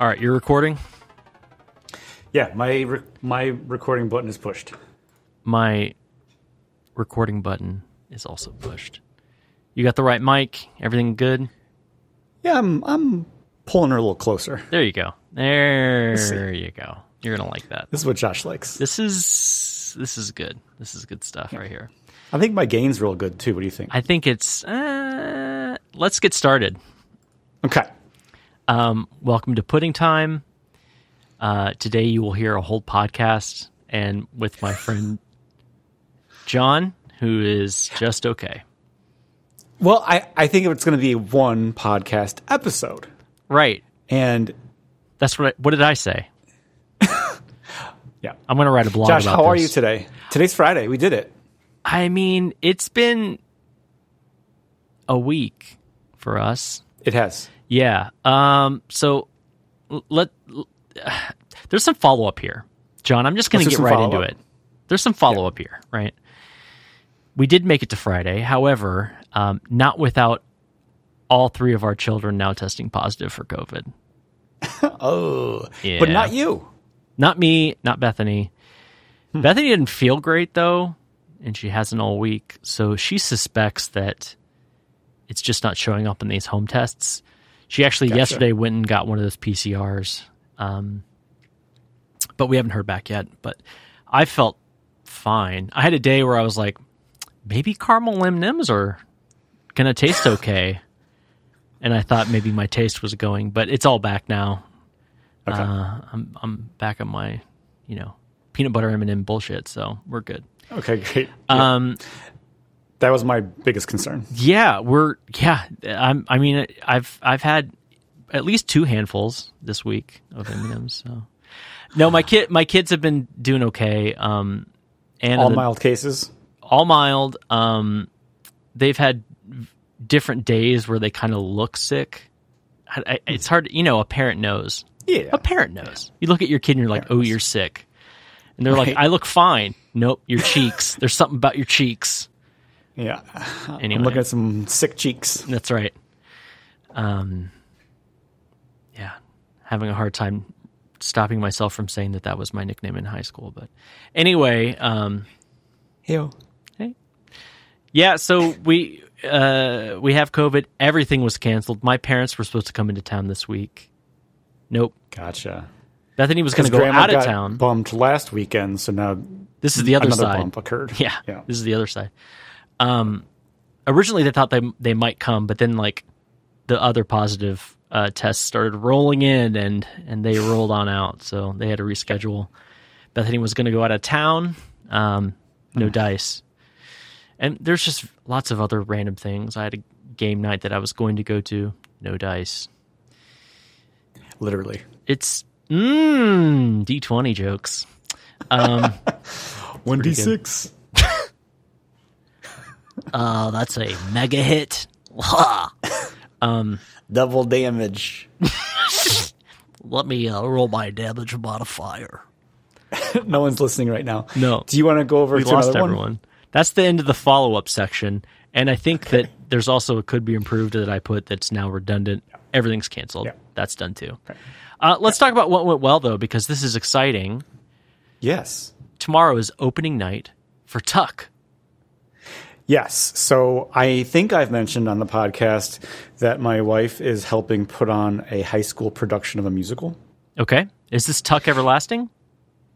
All right, you're recording. Yeah, my re- my recording button is pushed. My recording button is also pushed. You got the right mic. Everything good. Yeah, I'm I'm pulling her a little closer. There you go. There you go. You're gonna like that. This is what Josh likes. This is this is good. This is good stuff right here. I think my gain's real good too. What do you think? I think it's. Uh, let's get started. Okay. Um, welcome to Pudding Time. Uh, today you will hear a whole podcast, and with my friend John, who is just okay. Well, I I think it's going to be one podcast episode, Right. and That's what. I, what did I say? yeah. I'm going to write a blog. Josh, how are you today? Today's Friday. We did it. I mean, it's been a week for us. It has. Yeah. Um. So let. there's some follow up here, John. I'm just going to get right into follow-up. it. There's some follow up here, right? We did make it to Friday, however, um, not without all three of our children now testing positive for COVID. Oh, Yeah. but not you. Not me, not Bethany. Hmm. Bethany didn't feel great though, and she hasn't all week. So she suspects that it's just not showing up in these home tests. She actually Gotcha. yesterday went and got one of those PCRs, um, but we haven't heard back yet. But I felt fine. I had a day where I was like, maybe caramel M Nims are gonna taste okay, and I thought maybe my taste was going, but it's all back now. Okay. Uh, I'm I'm back on my, you know, peanut butter M and m bullshit. So we're good. okay, great. Yeah, Um, that was my biggest concern. yeah, we're yeah. I'm. I mean, I've I've had at least two handfuls this week of M and M's. So no, my kid my kids have been doing okay. Um, and All the- mild cases. all mild. Um, they've had different days where they kind of look sick. I, I, it's hard, you know. A parent knows. Yeah. A parent knows. You look at your kid and you're like, "Oh, you're sick," and they're like, "I look fine." Nope, your cheeks. There's something about your cheeks. Yeah. Anyway, I'm looking at some sick cheeks. that's right. Um, yeah, having a hard time stopping myself from saying that that was my nickname in high school. But anyway, um, Ew. Yeah, so we uh we have COVID. Everything was canceled. My parents were supposed to come into town this week. Nope. Gotcha. Bethany was going to go out of town. Bumped last weekend, so now This is the other another side. bump occurred. Yeah, Yeah. this is the other side. Um, originally they thought they they might come, but then like the other positive uh, tests started rolling in, and and they rolled on out, so they had to reschedule. Bethany was going to go out of town. Um, no Hmm. dice, and there's just lots of other random things. I had a game night that I was going to go to. No dice. Literally. It's mmm D twenty jokes. Um, One d six. Oh, that's a mega hit. Double damage. Let me uh, roll my damage modifier. no one's listening right now. No. Do you want to go over We to lost another everyone. one? That's the end of the follow up section. And I think that there's also a could be improved that I put that's now redundant. Everything's canceled. Yeah. That's done too. Uh, let's talk about what went well, though, because this is exciting. Yes. Tomorrow is opening night for Tuck. Yes. So I think I've mentioned on the podcast that my wife is helping put on a high school production of a musical. Okay. Is this Tuck Everlasting?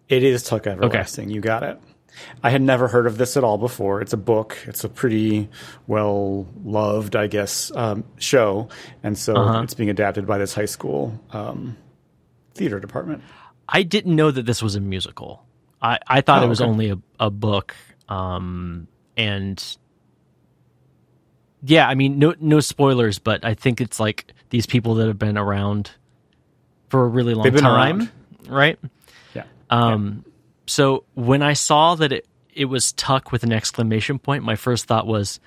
It is Tuck Everlasting. You got it. I had never heard of this at all before. It's a book. It's a pretty well loved, I guess, um, show, and so Uh-huh. it's being adapted by this high school um, theater department. I didn't know that this was a musical. I, I thought Oh, it was okay. only a, a book. Um, and yeah, I mean, no no spoilers, but I think it's like these people that have been around for a really long time, around. right? Yeah. Um, so when I saw that it it was Tuck with an exclamation point, my first thought was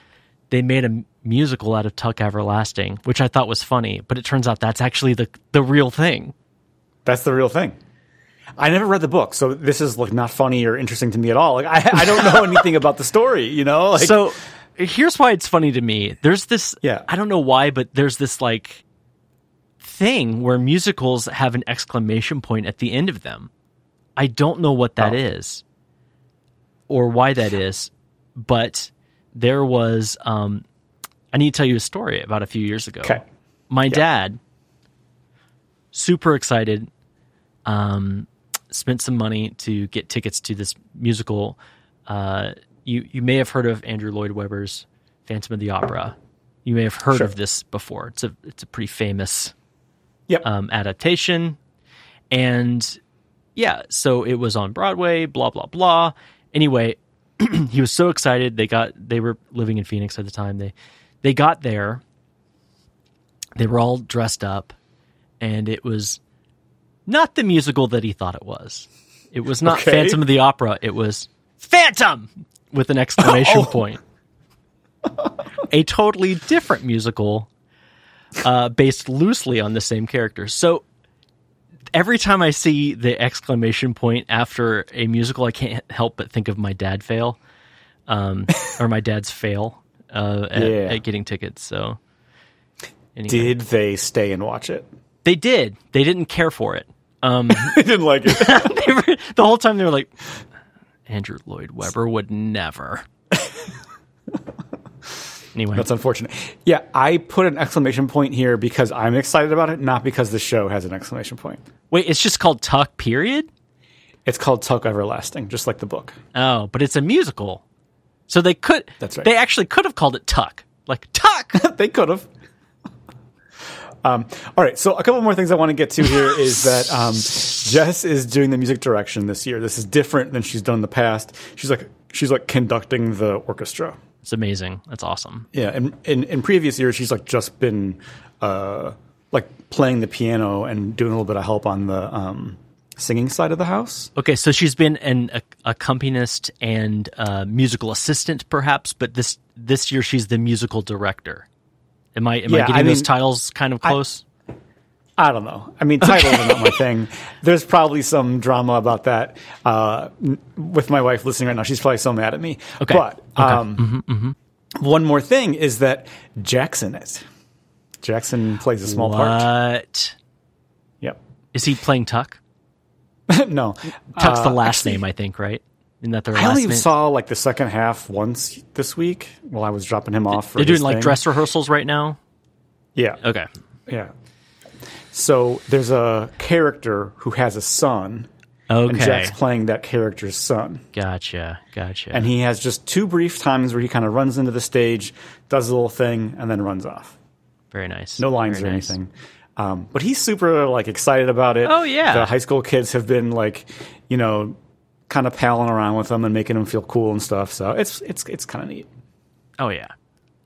they made a musical out of Tuck Everlasting, which I thought was funny, but it turns out that's actually the the real thing. That's the real thing. I never read the book, so this is like not funny or interesting to me at all. Like I, I don't know anything about the story, you know. Like, so here's why it's funny to me. There's this Yeah. I don't know why, but there's this like thing where musicals have an exclamation point at the end of them. I don't know what that Oh. is or why that is, but there was. Um, I need to tell you a story about a few years ago. Okay. My dad, super excited, um, spent some money to get tickets to this musical. Uh, you you may have heard of Andrew Lloyd Webber's Phantom of the Opera. You may have heard Sure. of this before. It's a it's a pretty famous Yep. um, adaptation. And yeah, so it was on Broadway, blah, blah, blah. Anyway, he was so excited. They got, they were living in Phoenix at the time. They, they got there. They were all dressed up and it was not the musical that he thought it was. It was not Okay. Phantom of the Opera. It was Phantom with an exclamation Oh. point. A totally different musical uh, based loosely on the same character. So every time I see the exclamation point after a musical, I can't help but think of my dad fail, um, or my dad's fail uh, at, Yeah. at getting tickets. So anyway. Did they stay and watch it? they did. They didn't care for it. Um, I didn't like it. they were, the whole time they were like, Andrew Lloyd Webber would never. anyway, That's unfortunate. Yeah, I put an exclamation point here because I'm excited about it, not because the show has an exclamation point. wait, it's just called Tuck. Period. It's called Tuck Everlasting, just like the book. Oh, but it's a musical. So they could. That's right. They actually could have called it Tuck, like Tuck. they could have. Um, all right, so a couple more things I want to get to here is that um, Jess is doing the music direction this year. This is different than she's done in the past. She's like she's like conducting the orchestra. it's amazing. That's awesome. Yeah, and in, in previous years she's like just been uh, like playing the piano and doing a little bit of help on the um, singing side of the house. Okay, so she's been an a, accompanist and uh, musical assistant, perhaps, but this this year she's the musical director. Am I am I getting I those titles kind of close? I don't know. I mean, titles are not my thing. There's probably some drama about that uh, with my wife listening right now. She's probably so mad at me. Okay. But um, one more thing is that Jackson is. Jackson plays a small part. Yep. is he playing? Tuck. no. Tuck's the Uh, last actually, name, I think, right? Isn't that their I only name? saw like the second half once this week while I was dropping him off. For They're doing like thing. dress rehearsals right now. Yeah. Okay. Yeah. So there's a character who has a son, and Okay. Jack's playing that character's son. Gotcha. Gotcha. And he has just two brief times where he kind of runs into the stage, does a little thing, and then runs off. Very nice. No lines Very or nice. anything. Um, but he's super like excited about it. Oh, yeah. the high school kids have been like, you know, kind of palling around with them and making them feel cool and stuff. So it's it's it's kind of neat. Oh yeah.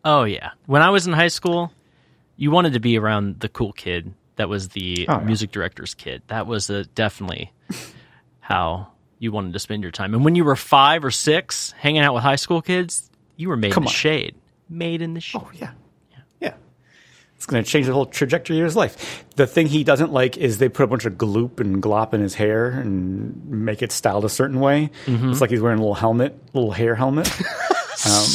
Oh yeah. When I was in high school, you wanted to be around the cool kid that was the Oh, yeah. music director's kid. That was uh definitely how you wanted to spend your time. And when you were five or six, hanging out with high school kids, you were made Come in the on. shade. Made in the shade. Oh yeah, yeah. It's going to change the whole trajectory of his life. The thing he doesn't like is they put a bunch of gloop and glop in his hair and make it styled a certain way. Mm-hmm. It's like he's wearing a little helmet, little hair helmet. um,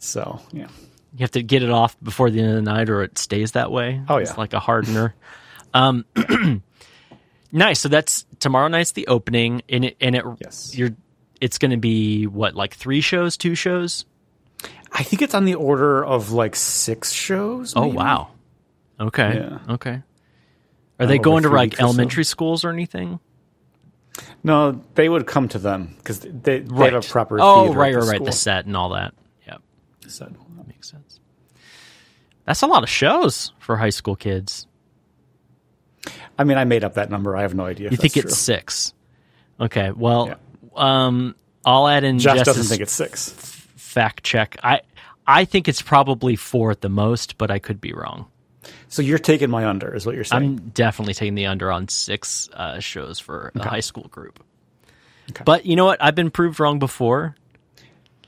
so yeah. You have to get it off before the end of the night, or it stays that way. Oh, it's yeah. like a hardener. um, nice. So that's tomorrow night's the opening, and it and it Yes. you're it's going to be what like three shows, two shows. I think it's on the order of like six shows. Oh wow. Okay. Yeah. Okay. Are they going to like or so. elementary schools or anything? No, they would come to them because they, they have a proper. Oh, theater right, right, the right. The set and all that. Yep, So, makes sense. That's a lot of shows for high school kids. I mean, I made up that number. I have no idea. You think it's true. six? Okay. Well, um, I'll add in Josh Jess's doesn't think it's six. Fact check. I I think it's probably four at the most, but I could be wrong. So you're taking my under, is what you're saying. I'm definitely taking the under on six uh, shows for a high school group. Okay. But you know what? I've been proved wrong before,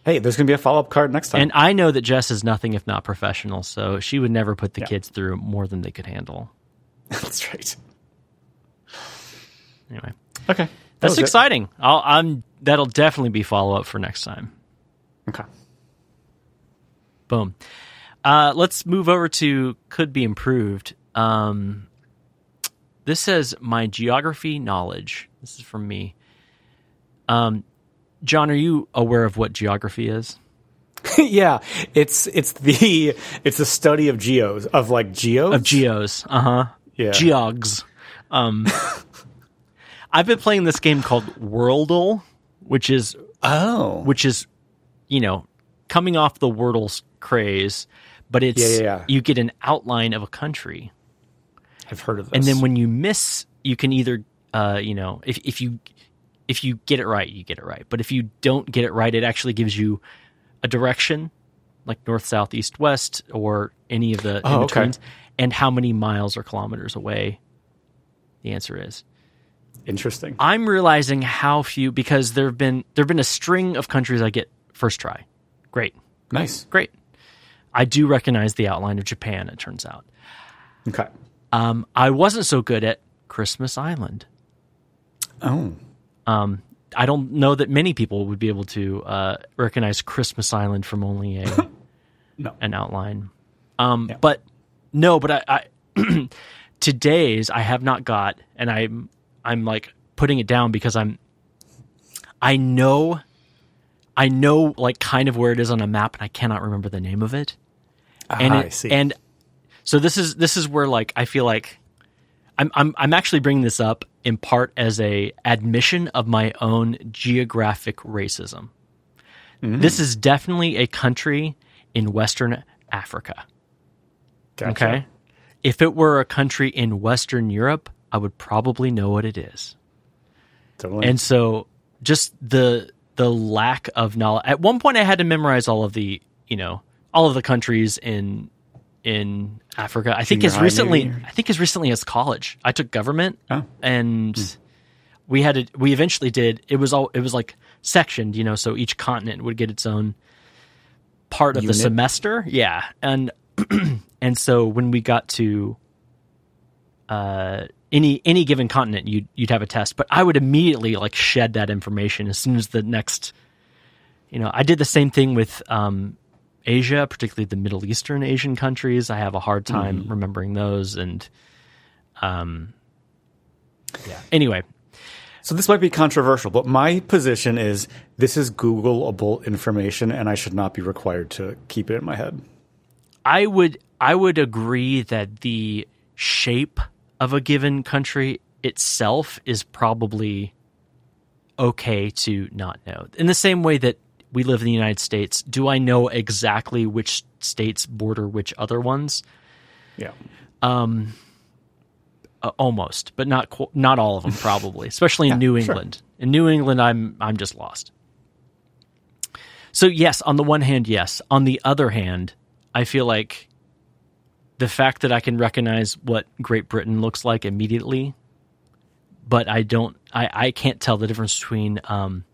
hey, there's going to be a follow up card next time. and I know that Jess is nothing if not professional. So she would never put the Yeah. kids through more than they could handle. That's right. Anyway, Okay. That that's it. exciting. I'll, I'm that'll definitely be follow up for next time. Okay. Boom. Uh, let's move over to could be improved. Um, this says my geography knowledge. This is from me. Um, John, are you aware of what geography is? yeah, it's it's the it's the study of geos of like geos Of geos. Uh huh. Yeah. Geogs. Um, I've been playing this game called Worldle, which is Oh, which is, you know, coming off the Wordle's craze, but it's Yeah, yeah, yeah. you get an outline of a country, I've heard of this. and then when you miss, you can either, uh, you know, if if you if you get it right, you get it right, but if you don't get it right, it actually gives you a direction, like north, south, east, west, or any of the Oh, in okay. and how many miles or kilometers away. The answer is. interesting. I'm realizing how few because there've been there've been a string of countries I get first try. Great. Nice. Great. I do recognize the outline of Japan, it turns out. Okay. Um, I wasn't so good at Christmas Island. Oh, Um, I don't know that many people would be able to uh, recognize Christmas Island from only a No. an outline. Um, Yeah. But no, but I, I today's I have not got, and I'm I'm like putting it down because I'm I know I know like kind of where it is on a map, and I cannot remember the name of it. And it, I see. and so this is this is where like I feel like I'm I'm I'm actually bringing this up in part as a admission of my own geographic racism. Mm-hmm. This is definitely a country in Western Africa. Gotcha. Okay. If it were a country in Western Europe, I would probably know what it is. Totally. And so just the the lack of knowledge. At one point I had to memorize all of the, you know, all of the countries in in Africa. I think Junior as recently? I think as recently as college. I took government Oh. and we had we eventually did it was all it was like sectioned, you know, so each continent would get its own part of Unit? the semester. Yeah. And and so when we got to uh any any given continent you'd you'd have a test. But i would immediately like shed that information as soon as the next you know i did the same thing with um asia particularly the middle eastern asian countries. I have a hard time remembering those and um yeah. Anyway. So this might be controversial, but my position is this is Googleable information, and I should not be required to keep it in my head. I would I would agree that the shape of a given country itself is probably okay to not know. In the same way that we live in the United States, do I know exactly which states border which other ones? Yeah. Uh, almost, but not qu- not all of them probably, especially in New sure. England. In New England, I'm I'm just lost. So yes, on the one hand, yes. On the other hand, I feel like the fact that I can recognize what Great Britain looks like immediately, but I don't, I, I can't tell the difference between um,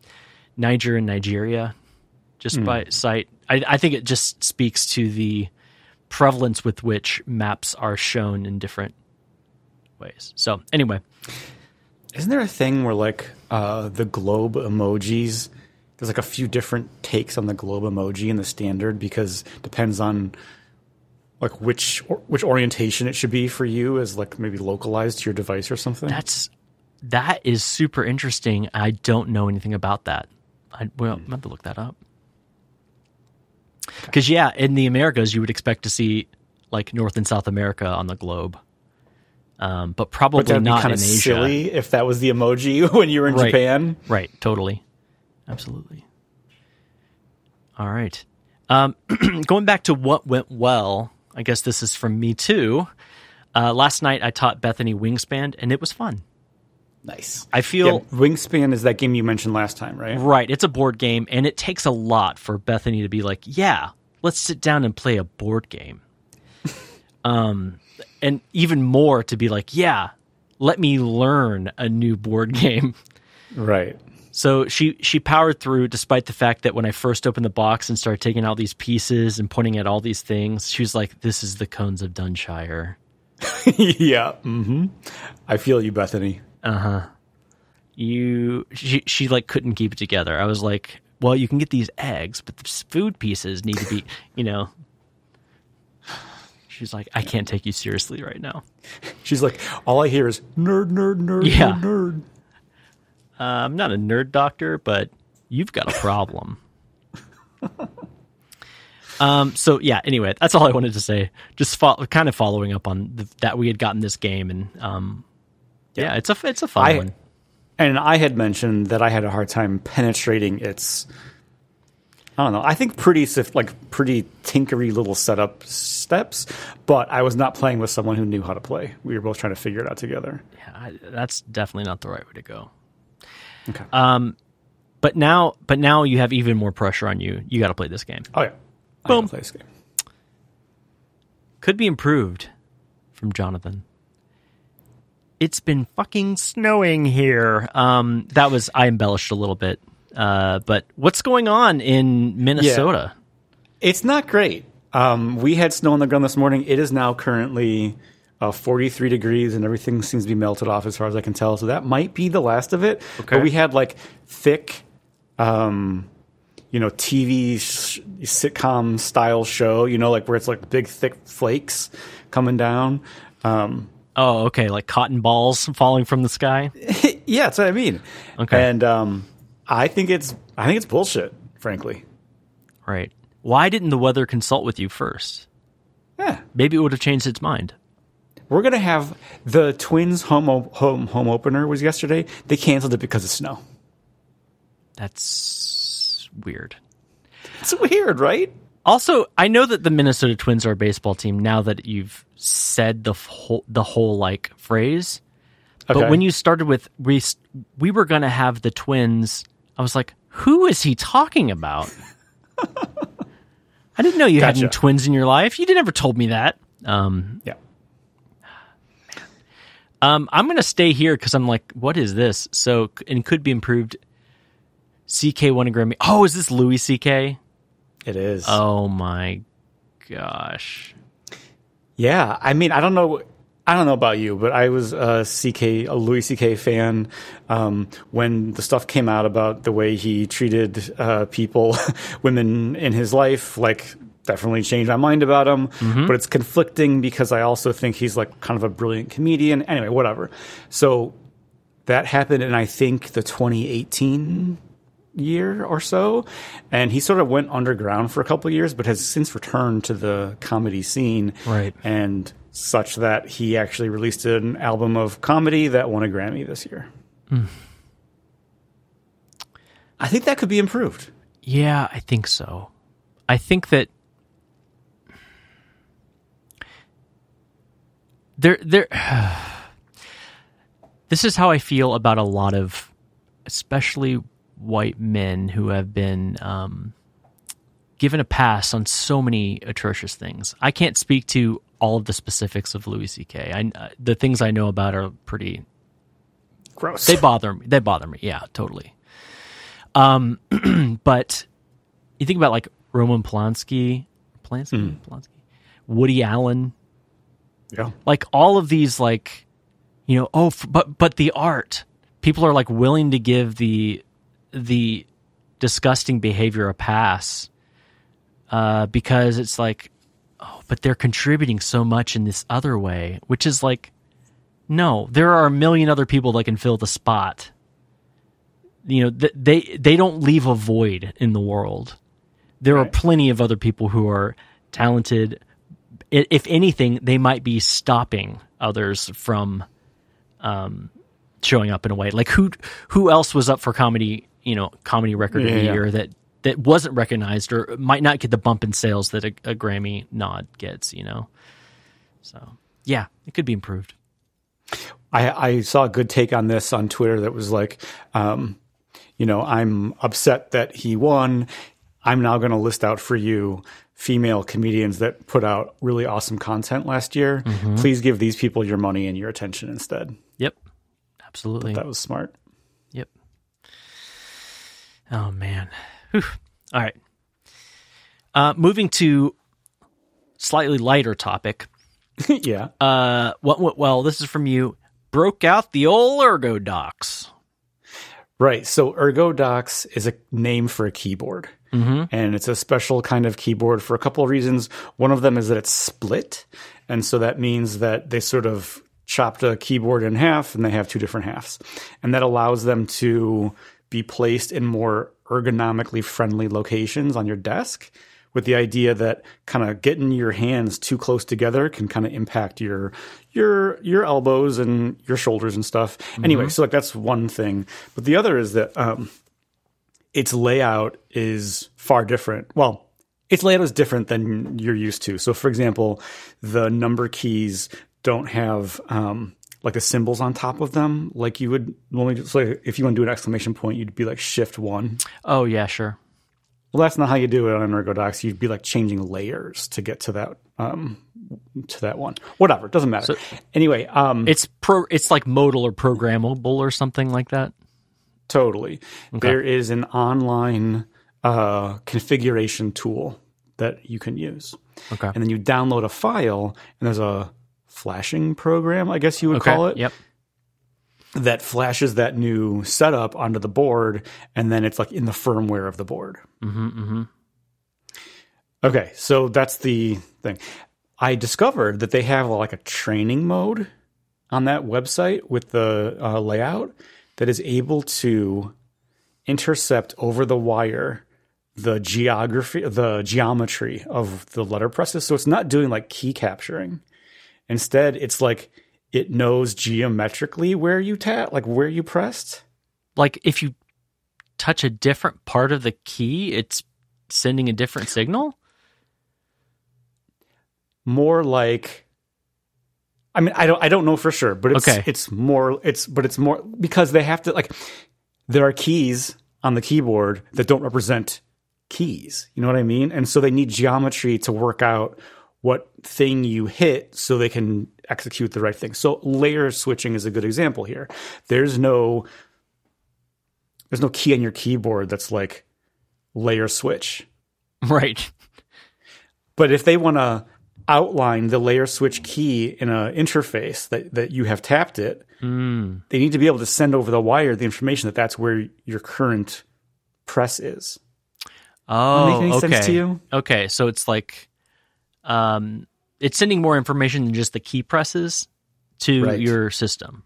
Niger and Nigeria just by sight. I, I think it just speaks to the prevalence with which maps are shown in different ways. So anyway, Isn't there a thing where like uh, the globe emojis? There's like a few different takes on the globe emoji in the standard because it depends on like which or, which orientation it should be for you as like maybe localized to your device or something. that's that is super interesting. I don't know anything about that. I well, I'm have to look that up. Because yeah, in the Americas, you would expect to see like North and South America on the globe, um, but probably but not in Asia. silly if that was the emoji when you were in Right. Japan. Right, totally. Absolutely. All right. Um, going back to what went well, I guess this is from me too. Uh, last night I taught Bethany Wingspan, and it was fun. Nice. I feel Yeah, Wingspan is that game you mentioned last time, right? right. It's a board game, and it takes a lot for Bethany to be like, "Yeah, let's sit down and play a board game." um, and even more to be like, "Yeah, let me learn a new board game." Right. So she she powered through despite the fact that when I first opened the box and started taking out these pieces and pointing at all these things, she was like, "This is the cones of Dunshire." yeah. hmm I feel you, Bethany. Uh huh. You she she like couldn't keep it together. I was like, "Well, you can get these eggs, but the food pieces need to be, you know." She's like, I can't take you seriously right now. She's like, all I hear is nerd, nerd, nerd, Yeah. nerd, nerd. Uh, I'm not a nerd doctor, but you've got a problem. um. So yeah. Anyway, that's all I wanted to say. Just fo- kind of following up on the, that we had gotten this game, and um, yeah, it's a it's a fun I- one. And I had mentioned that I had a hard time penetrating its. I don't know. I think pretty like pretty tinkery little setup steps, but I was not playing with someone who knew how to play. We were both trying to figure it out together. Yeah, I, that's definitely not the right way to go. Okay. Um, but now, but now you have even more pressure on you. You got to play this game. oh yeah. Boom. play this game. Could be improved from Jonathan. It's been fucking snowing here. Um, that was I embellished a little bit. Uh, but what's going on in Minnesota? It's not great. Um, we had snow on the ground this morning. It is now currently uh, 43 degrees, and everything seems to be melted off as far as I can tell. So that might be the last of it. Okay. But we had like thick, um, you know, TV sh- sitcom style show. You know, like where it's like big thick flakes coming down. Um, Oh, okay, like cotton balls falling from the sky. yeah, that's what I mean. Okay. And um, I think it's I think it's bullshit. Frankly. Right. Why didn't the weather consult with you first? Yeah. Maybe it would have changed its mind. We're gonna have the Twins home home home opener was yesterday. They canceled it because of snow. That's weird. It's weird, right? Also, I know that the Minnesota Twins are a baseball team now that you've said the whole the whole like phrase. Okay. But when you started with we we were going to have the Twins, I was like, who is he talking about? I didn't know you had any twins in your life. You never told me that. Um, yeah, um, I'm going to stay here because I'm like, what is this? So and could be improved. CK won a Grammy. Oh, is this Louis CK? it is. Oh my gosh. yeah, I mean, I don't know. I don't know about you, but I was a CK, a Louis CK fan um, when the stuff came out about the way he treated uh, people, women in his life. Like, definitely changed my mind about him. Mm-hmm. But it's conflicting because I also think he's like kind of a brilliant comedian. Anyway, whatever. So that happened in I think the 2018 year or so, and he sort of went underground for a couple of years, but has since returned to the comedy scene. Right. And such that he actually released an album of comedy that won a Grammy this year. Mm. I think that could be improved. Yeah, I think so. I think that there there this is how I feel about a lot of especially white men who have been um, given a pass on so many atrocious things. I can't speak to all of the specifics of Louis C.K. I, uh, the things I know about are pretty Gross. they bother me. They bother me. Yeah, totally. Um, but you think about like Roman Polanski, Polanski, Polanski, Woody Allen, yeah. like all of these, like you know, oh, f- but but the art, people are like willing to give the the disgusting behavior a pass uh, because it's like, oh, but they're contributing so much in this other way, which is like, no, there are a million other people that can fill the spot. You know, th- they they don't leave a void in the world. There are plenty of other people who are talented. If anything, they might be stopping others from um, showing up in a way. Like who who else was up for comedy? You know, comedy record of the yeah. year that that wasn't recognized or might not get the bump in sales that a, a Grammy nod gets. You know, so yeah, it could be improved. I, I saw a good take on this on Twitter that was like, um, you know, I'm upset that he won. I'm now going to list out for you female comedians that put out really awesome content last year. Please give these people your money and your attention instead. Yep, absolutely. That was smart. Yep. Oh man. Whew. All right. Uh, moving to slightly lighter topic. yeah. Uh, what, what? Well, this is from you. Broke out the old ErgoDox. Right. So ErgoDox is a name for a keyboard. Mm-hmm. And it's a special kind of keyboard for a couple of reasons. One of them is that it's split. And so that means that they sort of chopped a keyboard in half and they have two different halves. And that allows them to be placed in more ergonomically friendly locations on your desk with the idea that kind of getting your hands too close together can kind of impact your your your elbows and your shoulders and stuff. Anyway, so like that's one thing. But the other is that um its layout is far different. Well, its layout is different than you're used to. So, for example, the number keys don't have um, like the symbols on top of them, like you would normally. So, like, if you want to do an exclamation point, you'd be like Shift One. Oh yeah, sure. Well, that's not how you do it on ErgoDox. You'd be like changing layers to get to that um, to that one. Whatever, it doesn't matter. anyway, um, It's pro. It's like modal or programmable or something like that. Totally. There is an online uh, configuration tool that you can use. Okay. And then you download a file, and there's a flashing program, I guess you would Okay. call it, Yep. That flashes that new setup onto the board, and then it's like in the firmware of the board. Mm-hmm, mm-hmm. Okay, so that's the thing. I discovered that they have like a training mode on that website with the uh, layout that is able to intercept over the wire the geography, the geometry of the letter presses. So it's not doing like key capturing. Instead, it's like it knows geometrically where you tap, like where you pressed. Like if you touch a different part of the key, it's sending a different signal. more like I mean I don't I don't know for sure, but it's Okay. it's more it's but it's more because they have to like there are keys on the keyboard that don't represent keys. You know what I mean? And so they need geometry to work out what thing you hit so they can execute the right thing. So layer switching is a good example here. There's no there's no key on your keyboard that's like layer switch. Right. But if they want to outline the layer switch key in an interface that, that you have tapped it, Mm. they need to be able to send over the wire the information that that's where your current press is. Oh, make any okay. sense to you? Okay, so it's like, um, it's sending more information than just the key presses to Right. your system.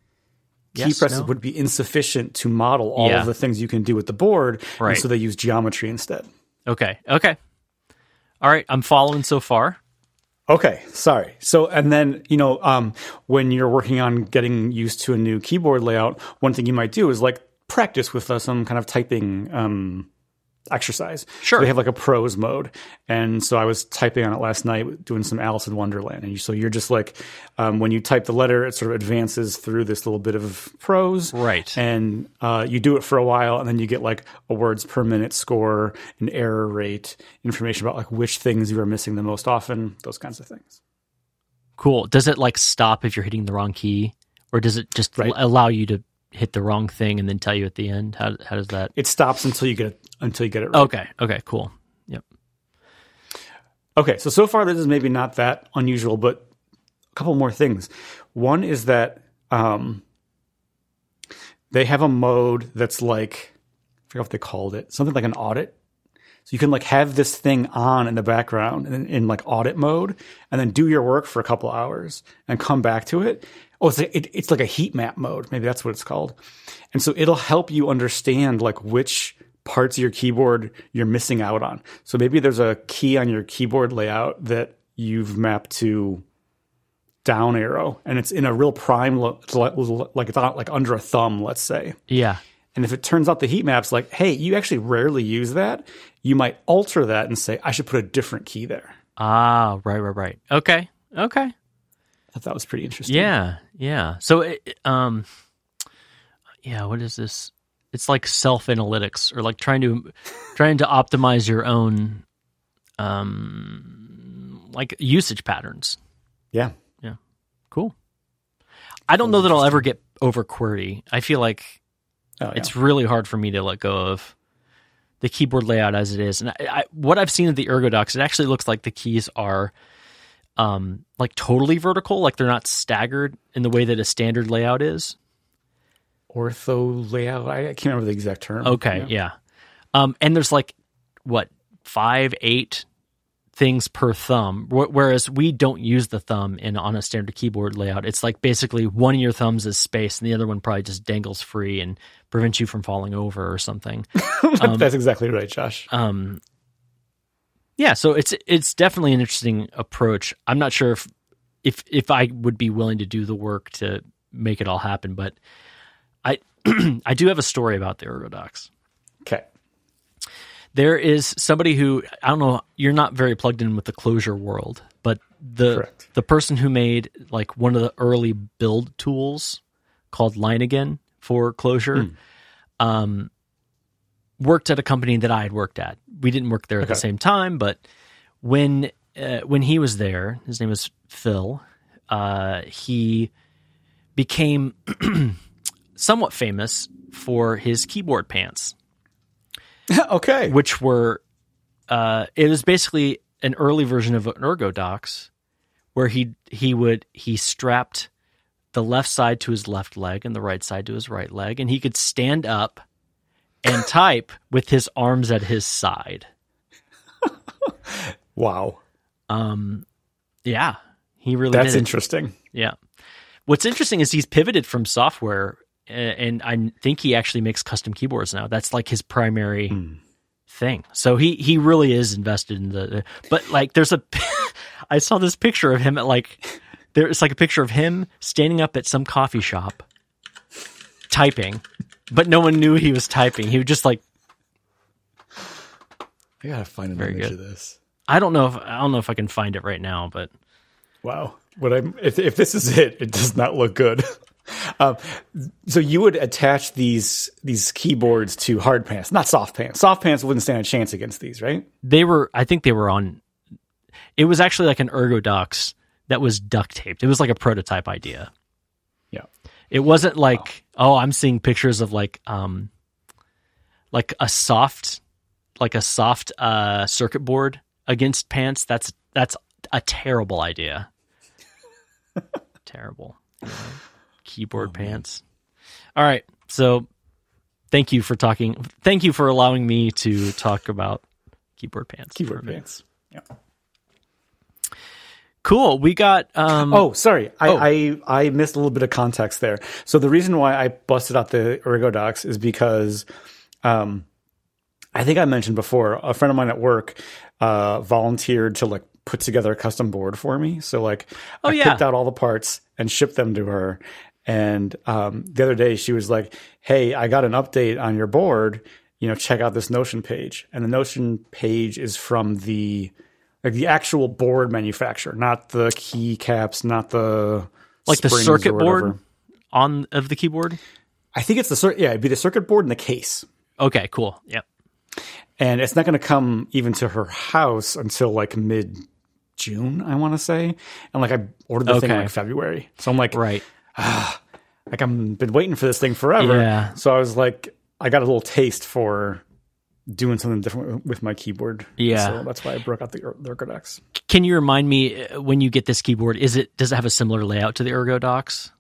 Key Yes, presses no? would be insufficient to model all Yeah. of the things you can do with the board, Right. and so they use geometry instead. Okay. Okay. All right. I'm following so far. Okay, sorry. So, and then, you know, um, when you're working on getting used to a new keyboard layout, one thing you might do is like practice with uh, some kind of typing um, exercise. Sure. So they have like a prose mode. And so I was typing on it last night doing some Alice in Wonderland. And so you're just like, um, when you type the letter, it sort of advances through this little bit of prose. Right. And uh, you do it for a while, and then you get like a words per minute score, an error rate, information about like which things you are missing the most often, those kinds of things. Cool. Does it like stop if you're hitting the wrong key, or does it just Right. l- allow you to hit the wrong thing and then tell you at the end? How how does that? It stops until you get it, until you get it right. Okay. Okay. Cool. Yep. Okay, so so far this is maybe not that unusual, but a couple more things. One is that um, they have a mode that's like I forget what they called it, something like an audit. So you can like have this thing on in the background in, in like audit mode, and then do your work for a couple hours and come back to it. Oh, it's like, it, it's like a heat map mode. Maybe that's what it's called. And so it'll help you understand like which parts of your keyboard you're missing out on. So maybe there's a key on your keyboard layout that you've mapped to down arrow and it's in a real prime lo- like like it's not like under a thumb, let's say. Yeah. And if it turns out the heat map's like, hey, you actually rarely use that, you might alter that and say, I should put a different key there. Ah. Right. Right. Right. Okay. Okay. I thought that was pretty interesting. Yeah. Yeah. So it, it- um. Yeah. What is this? It's like self analytics or like trying to trying to optimize your own um like usage patterns. Yeah. Yeah. Cool. I don't know that I'll ever get over QWERTY. I feel like Oh, yeah. it's really hard for me to let go of the keyboard layout as it is. And I, I, what I've seen of the ErgoDox, it actually looks like the keys are um, like totally vertical, like they're not staggered in the way that a standard layout is. ortho layout. I, can't remember the exact term. Okay, yeah. Um, and there's like what five, eight things per thumb, wh- whereas we don't use the thumb in on a standard keyboard layout. It's like basically one of your thumbs is space, and the other one probably just dangles free and prevents you from falling over or something. That's exactly right, Josh. Um, yeah, so it's it's definitely an interesting approach. I'm not sure if if if I would be willing to do the work to make it all happen, but I I do have a story about the Ergodox. Okay. There is somebody who I don't know. You're not very plugged in with the Clojure world, but the Correct. the person who made like one of the early build tools called Leiningen for Clojure, um, worked at a company that I had worked at. We didn't work there at the same time, but when uh, when he was there, his name was Phil. Uh, he became somewhat famous for his keyboard pants okay. which were uh, it was basically an early version of an ergodox where he he would he strapped the left side to his left leg and the right side to his right leg and he could stand up and type with his arms at his side Wow. um yeah he really That's interesting. yeah what's interesting is he's pivoted from software and i think he actually makes custom keyboards now that's like his primary thing. So he he really is invested in the. But like, there's a, I saw this picture of him at like, There, it's like a picture of him standing up at some coffee shop, typing, but no one knew he was typing. He was just like, I gotta find an Very image good. of this. I don't know if I don't know if I can find it right now, but Wow. What I'm if if this is it, it does not look good. Um, so you would attach these these keyboards to hard pants, not soft pants. Soft pants wouldn't stand a chance against these, right? they were. I think they were on. It was actually like an ergodox that was duct taped. It was like a prototype idea. It wasn't like, oh, I'm seeing pictures of like um like a soft like a soft uh circuit board against pants. That's that's a terrible idea. terrible. you know, Keyboard pants. All right. So thank you for talking thank you for allowing me to talk about keyboard pants. Keyboard for a minute. pants. Yeah. Cool. We got um Oh, sorry. I, Oh. I I missed a little bit of context there. So the reason why I busted out the ErgoDox is because um I think I mentioned before, a friend of mine at work uh volunteered to like put together a custom board for me. So like Oh, I yeah. picked out all the parts and shipped them to her. And um the other day she was like, Hey, I got an update on your board. You know, check out this Notion page. And the Notion page is from the like the actual board manufacturer, not the keycaps, not the like the circuit board on of the keyboard. I think it's the circuit. yeah, it'd be the circuit board and the case, Okay, cool. Yep. and it's not going to come even to her house until like mid June, I want to say, and like I ordered the thing in like February, so I'm like, Right. like I'm been waiting for this thing forever. Yeah. So I was like, I got a little taste for doing something different with my keyboard. Yeah. so that's why I broke out the, the Ergodox. Can you remind me uh, when you get this keyboard? Is it does it have a similar layout to the Ergodox?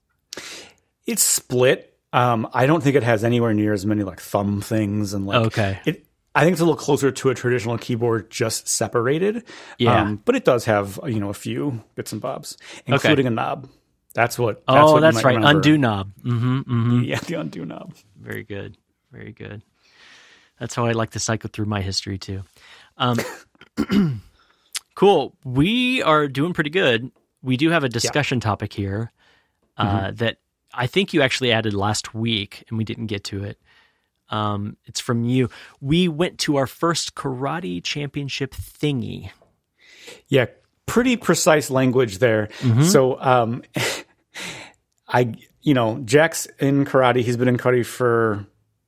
It's split. Um, I don't think it has anywhere near as many like thumb things and like Okay. It, I think it's a little closer to a traditional keyboard, just separated. Yeah. Um, but it does have you know a few bits and bobs, including a knob. That's what. That's oh, what that's right. remember. Undo knob. Mm-hmm. Mm-hmm. Yeah, the undo knob. Very good. Very good. That's how I like to cycle through my history too. Um, cool. We are doing pretty good. We do have a discussion topic here uh, that I think you actually added last week, and we didn't get to it. Um, it's from you. We went to our first karate championship thingy. Yeah, pretty precise language there. Mm-hmm. So, um, I you know Jack's in karate. He's been in karate for a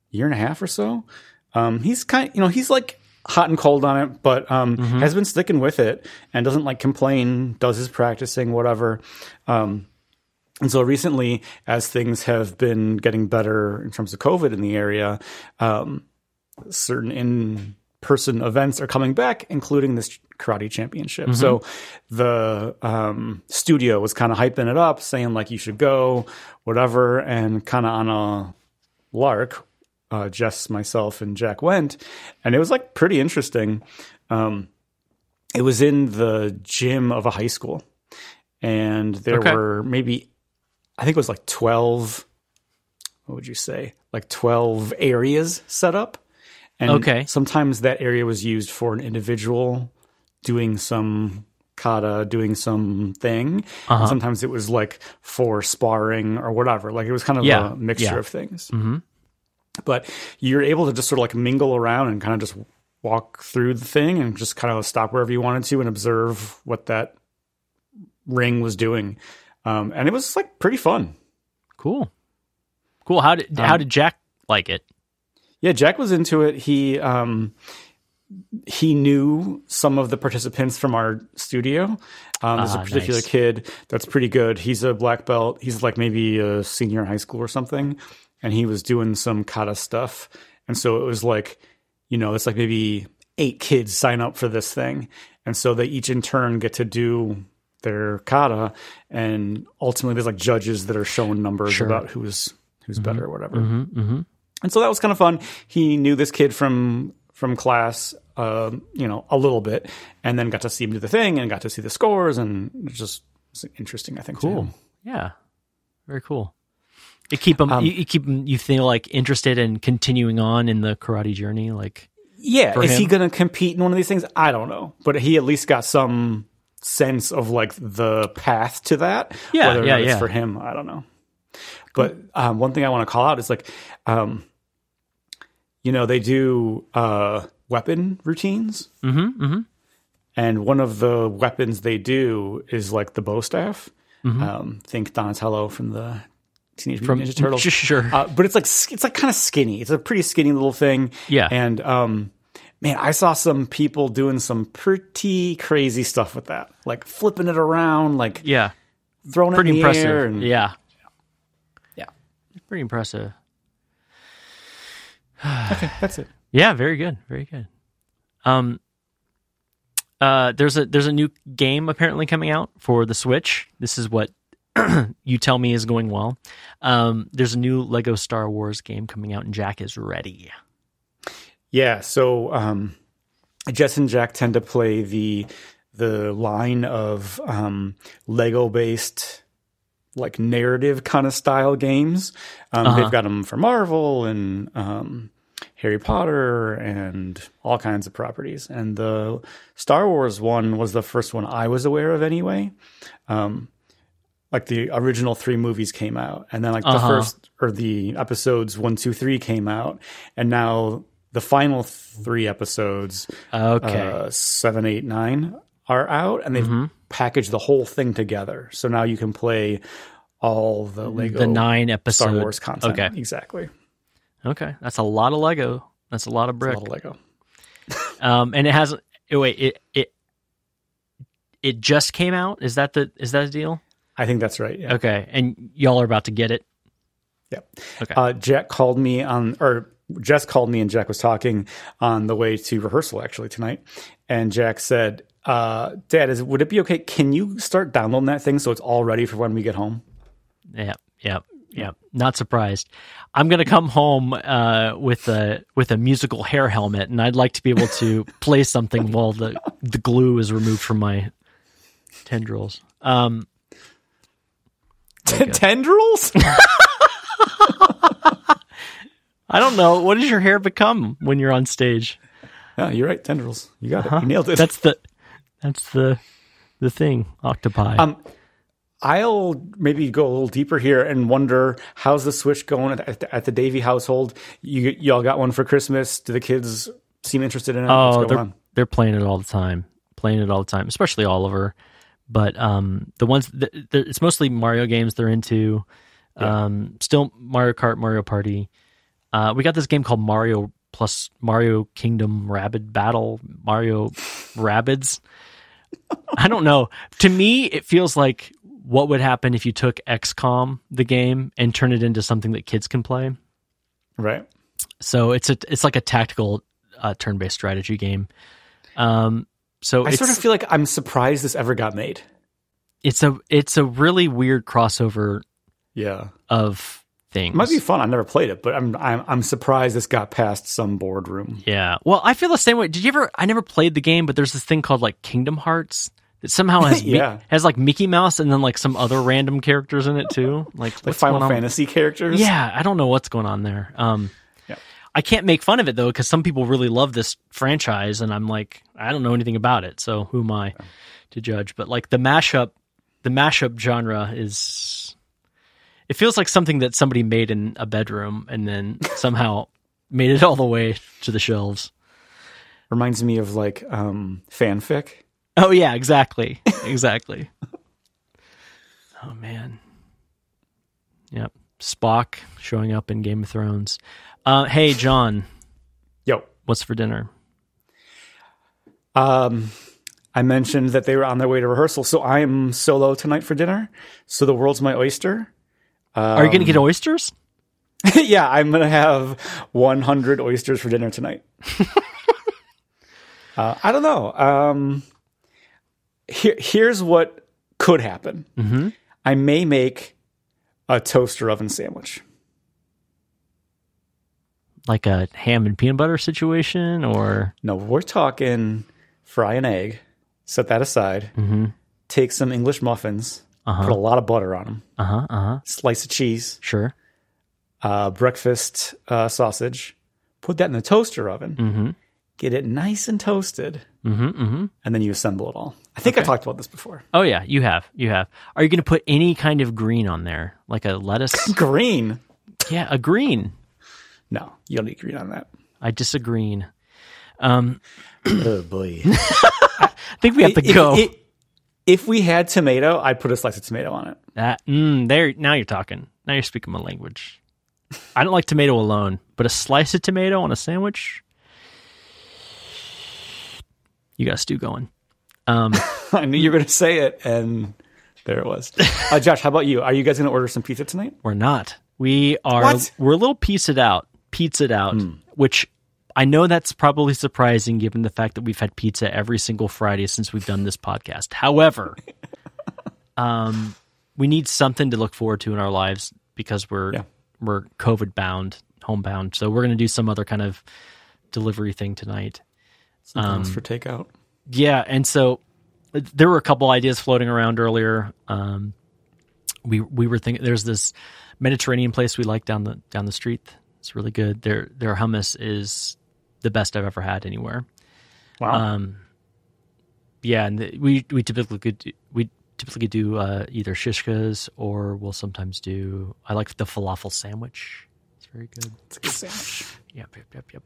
year and a half or so. Um, he's kind, you know, he's like hot and cold on it, but um, Mm-hmm. has been sticking with it and doesn't like complain. Does his practicing, whatever. Um, and so recently, as things have been getting better in terms of COVID in the area, um, certain in person events are coming back, including this karate championship. So the um, studio was kind of hyping it up, saying like you should go, whatever, and kind of on a Lark, uh, Jess, myself, and Jack went, and it was like pretty interesting. Um, it was in the gym of a high school, and there Okay. were maybe, I think it was like twelve. What would you say? Like twelve areas set up, and Okay. sometimes that area was used for an individual doing some kata, doing some thing. Uh-huh. Sometimes it was like for sparring or whatever. Like it was kind of Yeah, a mixture yeah. of things. Mm-hmm. But you're able to just sort of like mingle around and kind of just walk through the thing and just kind of stop wherever you wanted to and observe what that ring was doing. Um, and it was like pretty fun. Cool. Cool. How did how did Jack like it? Yeah, Jack was into it. He um, he knew some of the participants from our studio. Um, there's Ah, a particular nice. kid that's pretty good. He's a black belt. He's like maybe a senior in high school or something, and he was doing some kata stuff. And so it was like, you know, it's like maybe eight kids sign up for this thing, and so they each in turn get to do their kata, and ultimately there's like judges that are showing numbers Sure. about who's who's better or whatever Mm-hmm. and so that was kind of fun. He knew this kid from from class, um, you know, a little bit, and then got to see him do the thing and got to see the scores, and it was just it's interesting. I think. Cool. Yeah. Very cool. You keep them. Um, you, you keep 'em- You feel like interested in continuing on in the karate journey. Like, Yeah, is he going to compete in one of these things? I don't know, but he at least got some sense of like the path to that. Yeah, Whether or yeah, not it's yeah. for him, I don't know. But um, one thing I want to call out is like, um, you know, they do uh, weapon routines. mm-hmm, mm-hmm. and one of the weapons they do is like the bow staff. Mm-hmm. Um, think Donatello from the Teenage Mutant Ninja Turtles. Sure. Uh, but it's like it's like kind of skinny. It's a pretty skinny little thing. Yeah. And um, man, I saw some people doing some pretty crazy stuff with that, like flipping it around, like yeah. throwing Pretty it in the impressive. air. And, yeah. yeah. Pretty impressive. okay, That's it. Yeah, very good, very good. Um, uh, there's a there's a new game apparently coming out for the Switch. This is what you tell me is going well. Um, there's a new Lego Star Wars game coming out, and Jack is ready. Yeah, so um, Jess and Jack tend to play the the line of um, Lego based like narrative kind of style games. Um, Uh-huh. They've got them for Marvel and um, Harry Potter and all kinds of properties. And the Star Wars one was the first one I was aware of anyway. Um, like the original three movies came out, and then like the Uh-huh. first or the episodes one, two, three came out, and now the final three episodes, Okay, uh, seven, eight, nine, are out, and they've Mm-hmm. packaged the whole thing together. So now you can play all the Lego the nine episode Star Wars content. Okay, exactly. okay, that's a lot of Lego. That's a lot of A brick. lot of Lego. Um, and it has. oh, wait, it it it just came out. Is that the is that the deal? I think that's right. Yeah. Okay, and y'all are about to get it. Yep. Okay. Uh, Jack called me on, or Jess called me and Jack was talking on the way to rehearsal actually tonight. And Jack said, uh, Dad, is would it be okay? Can you start downloading that thing so it's all ready for when we get home? Yeah, yeah, yeah. Not surprised. I'm gonna come home uh, with a with a musical hair helmet, and I'd like to be able to play something while the the glue is removed from my tendrils. Um, Tendrils? I don't know. What does your hair become when you're on stage? yeah, you're right. Tendrils. You got it. You nailed it. That's the that's the the thing. Octopi. Um, I'll maybe go a little deeper here and wonder how's the Switch going at, at, at the Davy household? You y'all got one for Christmas? Do the kids seem interested in it? Oh, they're on? they're playing it all the time, playing it all the time, especially Oliver. But um, the ones that, that- it's mostly Mario games they're into. Um, still Mario Kart, Mario Party. Uh, we got this game called Mario plus Mario Kingdom Rabbid Battle, Mario Rabbids. I don't know. To me, it feels like what would happen if you took XCOM, the game, and turn it into something that kids can play. Right. So it's a it's like a tactical uh, turn-based strategy game. Um, so I sort of feel like I'm surprised this ever got made. it's a it's a really weird crossover Yeah. of things. It might be fun. I never played it, but I'm I'm I'm surprised this got past some boardroom. Yeah. Well, I feel the same way. Did you ever? I never played the game, but there's this thing called like Kingdom Hearts that somehow has Mi- Yeah. has like Mickey Mouse and then like some other random characters in it too. Like, Like Final? Fantasy characters. Yeah, I don't know what's going on there. Um. I can't make fun of it though because some people really love this franchise, and I'm like, I don't know anything about it, so who am I to judge? But like the mashup, the mashup genre is, it feels like something that somebody made in a bedroom and then somehow made it all the way to the shelves. Reminds me of like um fanfic. Oh yeah, exactly, exactly. oh man, yep. Spock showing up in Game of Thrones. Uh, hey John, Yo. what's for dinner? Um I mentioned that they were on their way to rehearsal, so I am solo tonight for dinner. So the world's my oyster. Are you going to get oysters? yeah, I'm gonna have 100 oysters for dinner tonight. uh, I don't know. Um, here, here's what could happen. Mhm. I may make a toaster oven sandwich. Like a ham and peanut butter situation, or No, we're talking fry an egg, set that aside, Mhm. take some English muffins, Uh-huh. put a lot of butter on them, uh huh, uh huh, slice of cheese, sure. uh, breakfast uh, sausage, put that in the toaster oven, Mm-hmm. Get it nice and toasted, Mm-hmm. Mm-hmm. and then you assemble it all. I think I talked about this before. Oh yeah, you have, you have. Are you going to put any kind of green on there, like a lettuce? Green. yeah, a green. No, you don't need green on that. I disagree. Um, oh boy. I think we have to if, go. if- if we had tomato, I'd put a slice of tomato on it. That mm, there now you're talking. Now you're speaking my language. I don't like tomato alone, but a slice of tomato on a sandwich, you got stew going. Um, I knew you were going to say it, and there it was. Uh, Josh, how about you? Are you guys going to order some pizza tonight? we're not. We are. What? We're a little pieced out, pizzaed out, which I know that's probably surprising given the fact that we've had pizza every single Friday since we've done this podcast. However, um, we need something to look forward to in our lives because we're Yeah. we're COVID bound, homebound. So we're going to do some other kind of delivery thing tonight. Um, for takeout. Yeah, and so uh, there were a couple ideas floating around earlier. Um, we we were thinking there's this Mediterranean place we like down the down the street. It's really good. Their their hummus is the best I've ever had anywhere. Wow. Um, yeah, and the, we we typically could do, we typically do uh, either shishkas or we'll sometimes do. I like the falafel sandwich. Very good. it's a good sandwich. Yep, yep, yep, yep.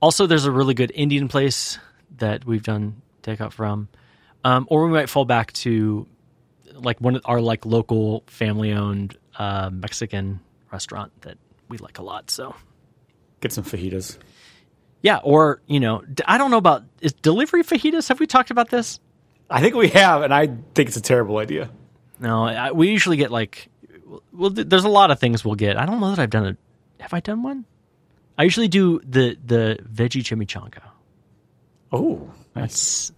Also, there's a really good Indian place that we've done takeout from, um, or we might fall back to like one of our like local family-owned uh, Mexican restaurant that we like a lot. So Get some fajitas. yeah, or you know, I don't know about is delivery fajitas. Have we talked about this? I think we have, and I think it's a terrible idea. No, I, we usually get like, well, there's a lot of things we'll get. I don't know that I've done. Have I done one? I usually do the the veggie chimichanga. Oh, nice. That's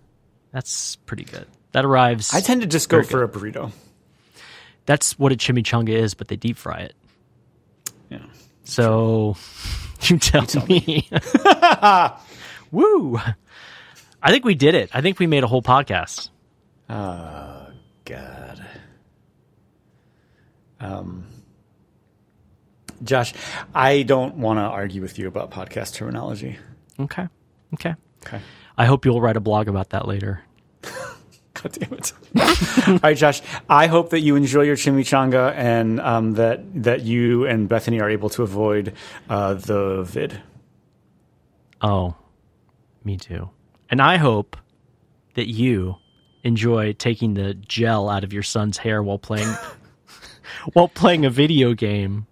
that's pretty good. That arrives. I tend to just go for a burrito. that's what a chimichanga is, but they deep fry it. Yeah. So you tell, me. Woo! I think we did it. I think we made a whole podcast. Oh God. Um, Josh, I don't want to argue with you about podcast terminology. Okay. Okay. Okay. I hope you'll write a blog about that later. God damn it! All right, Josh. I hope that you enjoy your chimichanga and um, that that you and Bethany are able to avoid uh, the vid. Oh, me too. And I hope that you enjoy taking the gel out of your son's hair while playing while playing a video game.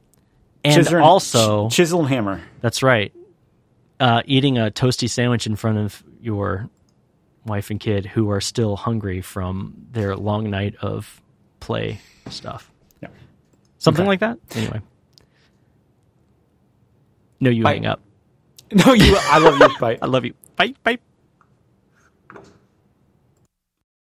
And Chisel- also, ch- chisel and hammer. that's right, uh, eating a toasty sandwich in front of your wife and kid who are still hungry from their long night of play stuff. Yeah. Something Okay. like that. Anyway. No, you Bye. hang up. No, you. I love you. Bye. I love you. Bye. Bye.